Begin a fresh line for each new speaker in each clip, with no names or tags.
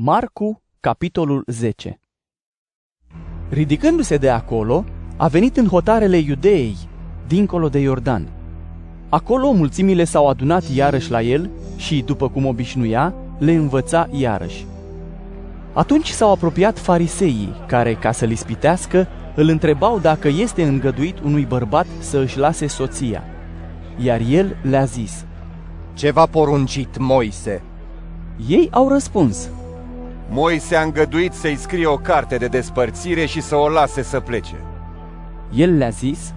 Marcu, capitolul 10 Ridicându-se de acolo, a venit în hotarele Iudeei, dincolo de Iordan. Acolo mulțimile s-au adunat iarăși la el și, după cum obișnuia, le învăța iarăși. Atunci s-au apropiat fariseii, care, ca să-l ispitească, îl întrebau dacă este îngăduit unui bărbat să își lase soția. Iar el le-a zis,
Ce v-a poruncit Moise?
Ei au răspuns,
Moise a îngăduit să-i scrie o carte de despărțire și să o lase să plece.
El le-a zis,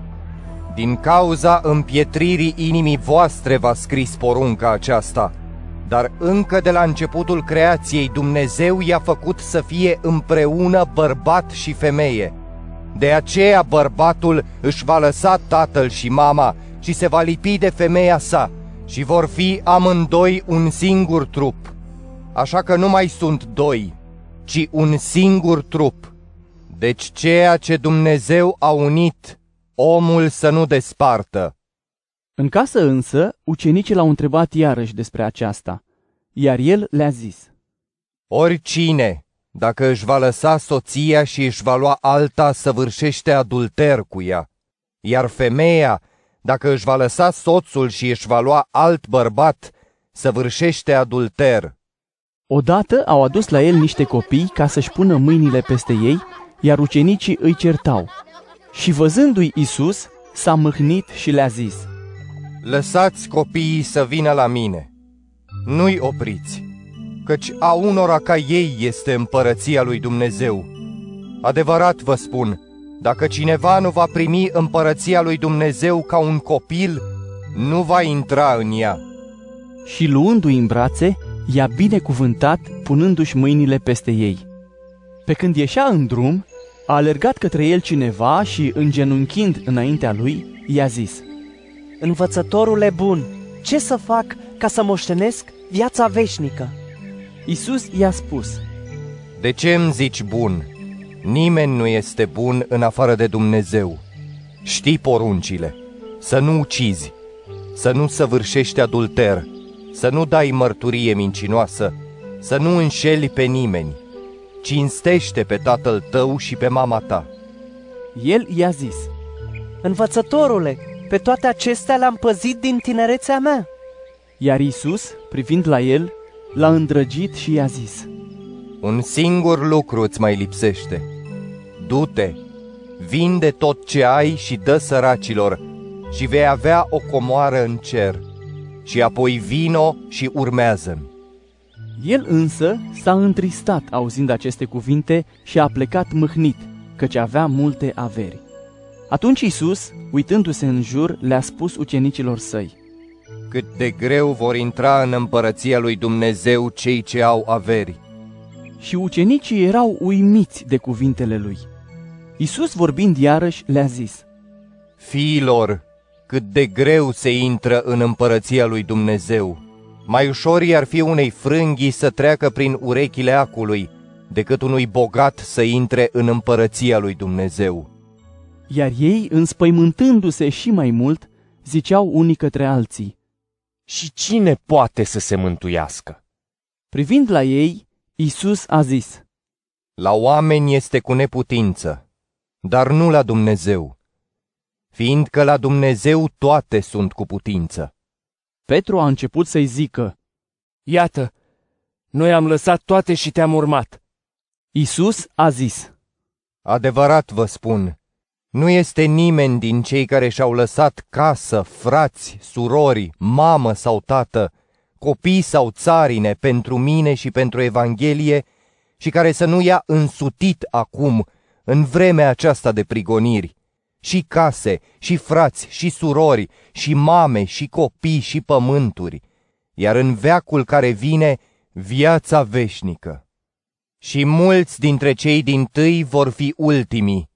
Din cauza împietririi inimii voastre v-a scris porunca aceasta, dar încă de la începutul creației Dumnezeu i-a făcut să fie împreună bărbat și femeie. De aceea bărbatul își va lăsa tatăl și mama și se va lipi de femeia sa și vor fi amândoi un singur trup. Așa că nu mai sunt doi, ci un singur trup. Deci ceea ce Dumnezeu a unit, omul să nu despartă.
În casă însă, ucenicii l-au întrebat iarăși despre aceasta, iar el le-a zis,
Oricine, dacă își va lăsa soția și își va lua alta, săvârșește adulter cu ea. Iar femeia, dacă își va lăsa soțul și își va lua alt bărbat, săvârșește adulter.
Odată au adus la el niște copii ca să-și pună mâinile peste ei, iar ucenicii îi certau. Și văzându-i Isus, s-a mâhnit și le-a zis,
Lăsați copiii să vină la mine. Nu-i opriți, căci a unora ca ei este împărăția lui Dumnezeu. Adevărat vă spun, dacă cineva nu va primi împărăția lui Dumnezeu ca un copil, nu va intra în ea.
și luându-i în brațe, i-a binecuvântat, punându-și mâinile peste ei. Pe când ieșea în drum, a alergat către el cineva și, îngenunchind înaintea lui, i-a zis,
Învățătorule bun, ce să fac ca să moștenesc viața veșnică?
Isus i-a spus,
De ce îmi zici bun? Nimeni nu este bun în afară de Dumnezeu. Știi poruncile, să nu ucizi, să nu săvârșești adulter, să nu dai mărturie mincinoasă, să nu înșeli pe nimeni. Cinstește pe tatăl tău și pe mama ta.
El i-a zis,
Învățătorule, pe toate acestea le-am păzit din tinerețea mea.
iar Isus, privind la el, l-a îndrăgit și i-a zis,
Un singur lucru îți mai lipsește. Du-te, vinde tot ce ai și dă săracilor și vei avea o comoară în cer. Și apoi vino și urmează-mi.
El însă s-a întristat auzind aceste cuvinte și a plecat mâhnit, căci avea multe averi. Atunci Isus, uitându-se în jur, le-a spus ucenicilor săi,
Cât de greu vor intra în împărăția lui Dumnezeu cei ce au averi.
și ucenicii erau uimiți de cuvintele lui. Isus vorbind iarăși le-a zis,
Fiilor, cât de greu se intră în împărăția lui Dumnezeu. Mai ușor i-ar fi unei frânghii să treacă prin urechile acului, decât unui bogat să intre în împărăția lui Dumnezeu.
iar ei, înspăimântându-se și mai mult, ziceau unii către alții.
Și cine poate să se mântuiască?
Privind la ei, Isus a zis,
La oameni este cu neputință, dar nu la Dumnezeu, fiindcă la Dumnezeu toate sunt cu putință.
Petru a început să-i zică,
Iată, noi am lăsat toate și te-am urmat.
Isus a zis,
Adevărat vă spun, nu este nimeni din cei care și-au lăsat casă, frați, surori, mamă sau tată, copii sau țarine pentru mine și pentru Evanghelie și care să nu ia însutit acum, în vremea aceasta de prigoniri, și case, și frați, și surori, și mame, și copii, și pământuri, iar în veacul care vine, viața veșnică. Și mulți dintre cei din tâi vor fi ultimii,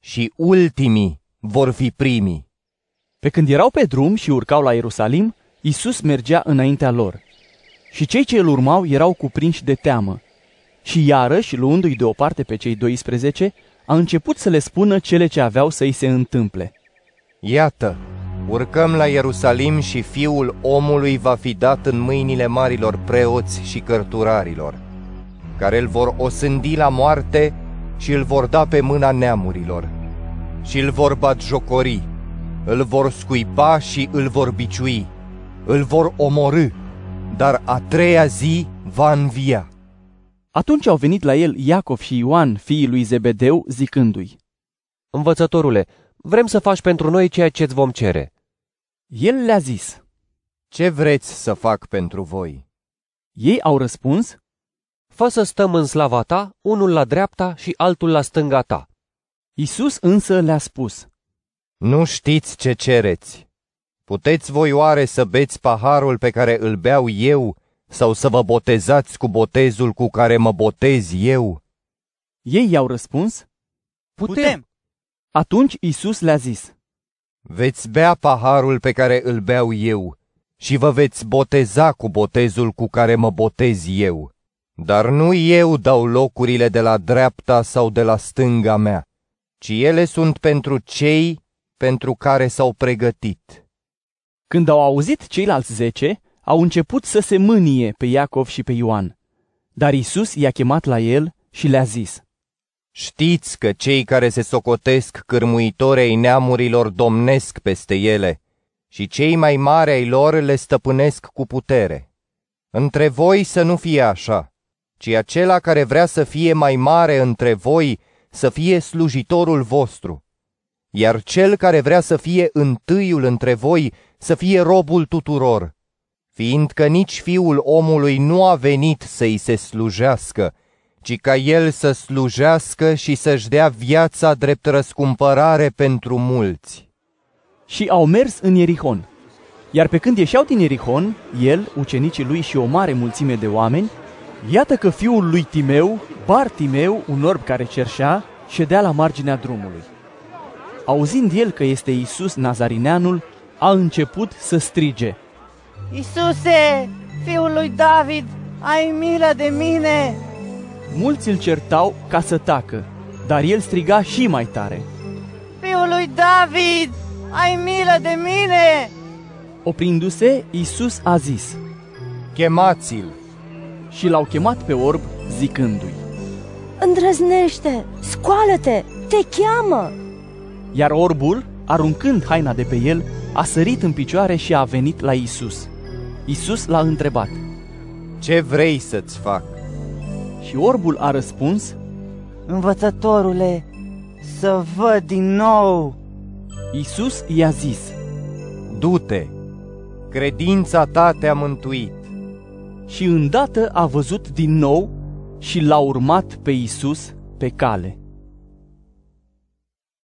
și ultimii vor fi primii.
Pe când erau pe drum și urcau la Ierusalim, Isus mergea înaintea lor. Și cei ce îl urmau erau cuprinși de teamă. Și iarăși, luându-i deoparte pe cei 12, a început să le spună cele ce aveau să-i se întâmple.
Iată, urcăm la Ierusalim și fiul omului va fi dat în mâinile marilor preoți și cărturarilor. care îl vor osândi la moarte și îl vor da pe mâna neamurilor. Și îl vor batjocori, îl vor scuipa și îl vor biciui, îl vor omorâ, dar a treia zi va învia.
Atunci au venit la el Iacov și Ioan, fiii lui Zebedeu, zicându-i.
Învățătorule, vrem să faci pentru noi ceea ce îți vom cere.
El le-a zis.
Ce vreți să fac pentru voi?
Ei au răspuns,
Fă să stăm în slava ta, unul la dreapta și altul la stânga ta.
Isus însă le-a spus,
Nu știți ce cereți. Puteți voi oare să beți paharul pe care îl beau eu sau să vă botezați cu botezul cu care mă botez eu?
Ei i-au răspuns,
Putem!
Atunci Isus le-a zis,
Veți bea paharul pe care îl beau eu și vă veți boteza cu botezul cu care mă botez eu. Dar nu eu dau locurile de la dreapta sau de la stânga mea, ci ele sunt pentru cei pentru care s-au pregătit.
Când au auzit ceilalți zece, au început să se mânie pe Iacov și pe Ioan. Dar Isus i-a chemat la el și le-a zis,
Știți că cei care se socotesc cârmuitorei neamurilor domnesc peste ele și cei mai mari ai lor le stăpânesc cu putere. Între voi să nu fie așa, ci acela care vrea să fie mai mare între voi să fie slujitorul vostru, iar cel care vrea să fie întâiul între voi să fie robul tuturor, fiindcă nici fiul omului nu a venit să-i se slujească, ci ca el să slujească și să-și dea viața drept răscumpărare pentru mulți.
și au mers în Ierihon. Iar pe când ieșeau din Ierihon, el, ucenicii lui și o mare mulțime de oameni, iată că fiul lui Timeu, Bartimeu, un orb care cerșea, ședea la marginea drumului. Auzind el că este Isus Nazarineanul, a început să strige.
Isuse, fiul lui David, ai milă de mine!
Mulți îl certau ca să tacă, dar el striga și mai tare.
Fiul lui David, ai milă de mine!
Oprindu-se, Isus a zis
Chemați-l!
și l-au chemat pe orb zicându-i.
Îndrăznește, scoală-te, te cheamă!
Iar orbul, aruncând haina de pe el, a sărit în picioare și a venit la Isus. Isus l-a întrebat
Ce vrei să-ți fac?
și orbul a răspuns,
Învățătorule, să văd din nou!
Isus i-a zis,
Du-te! Credința ta te-a mântuit.
și îndată a văzut din nou și l-a urmat pe Isus pe cale.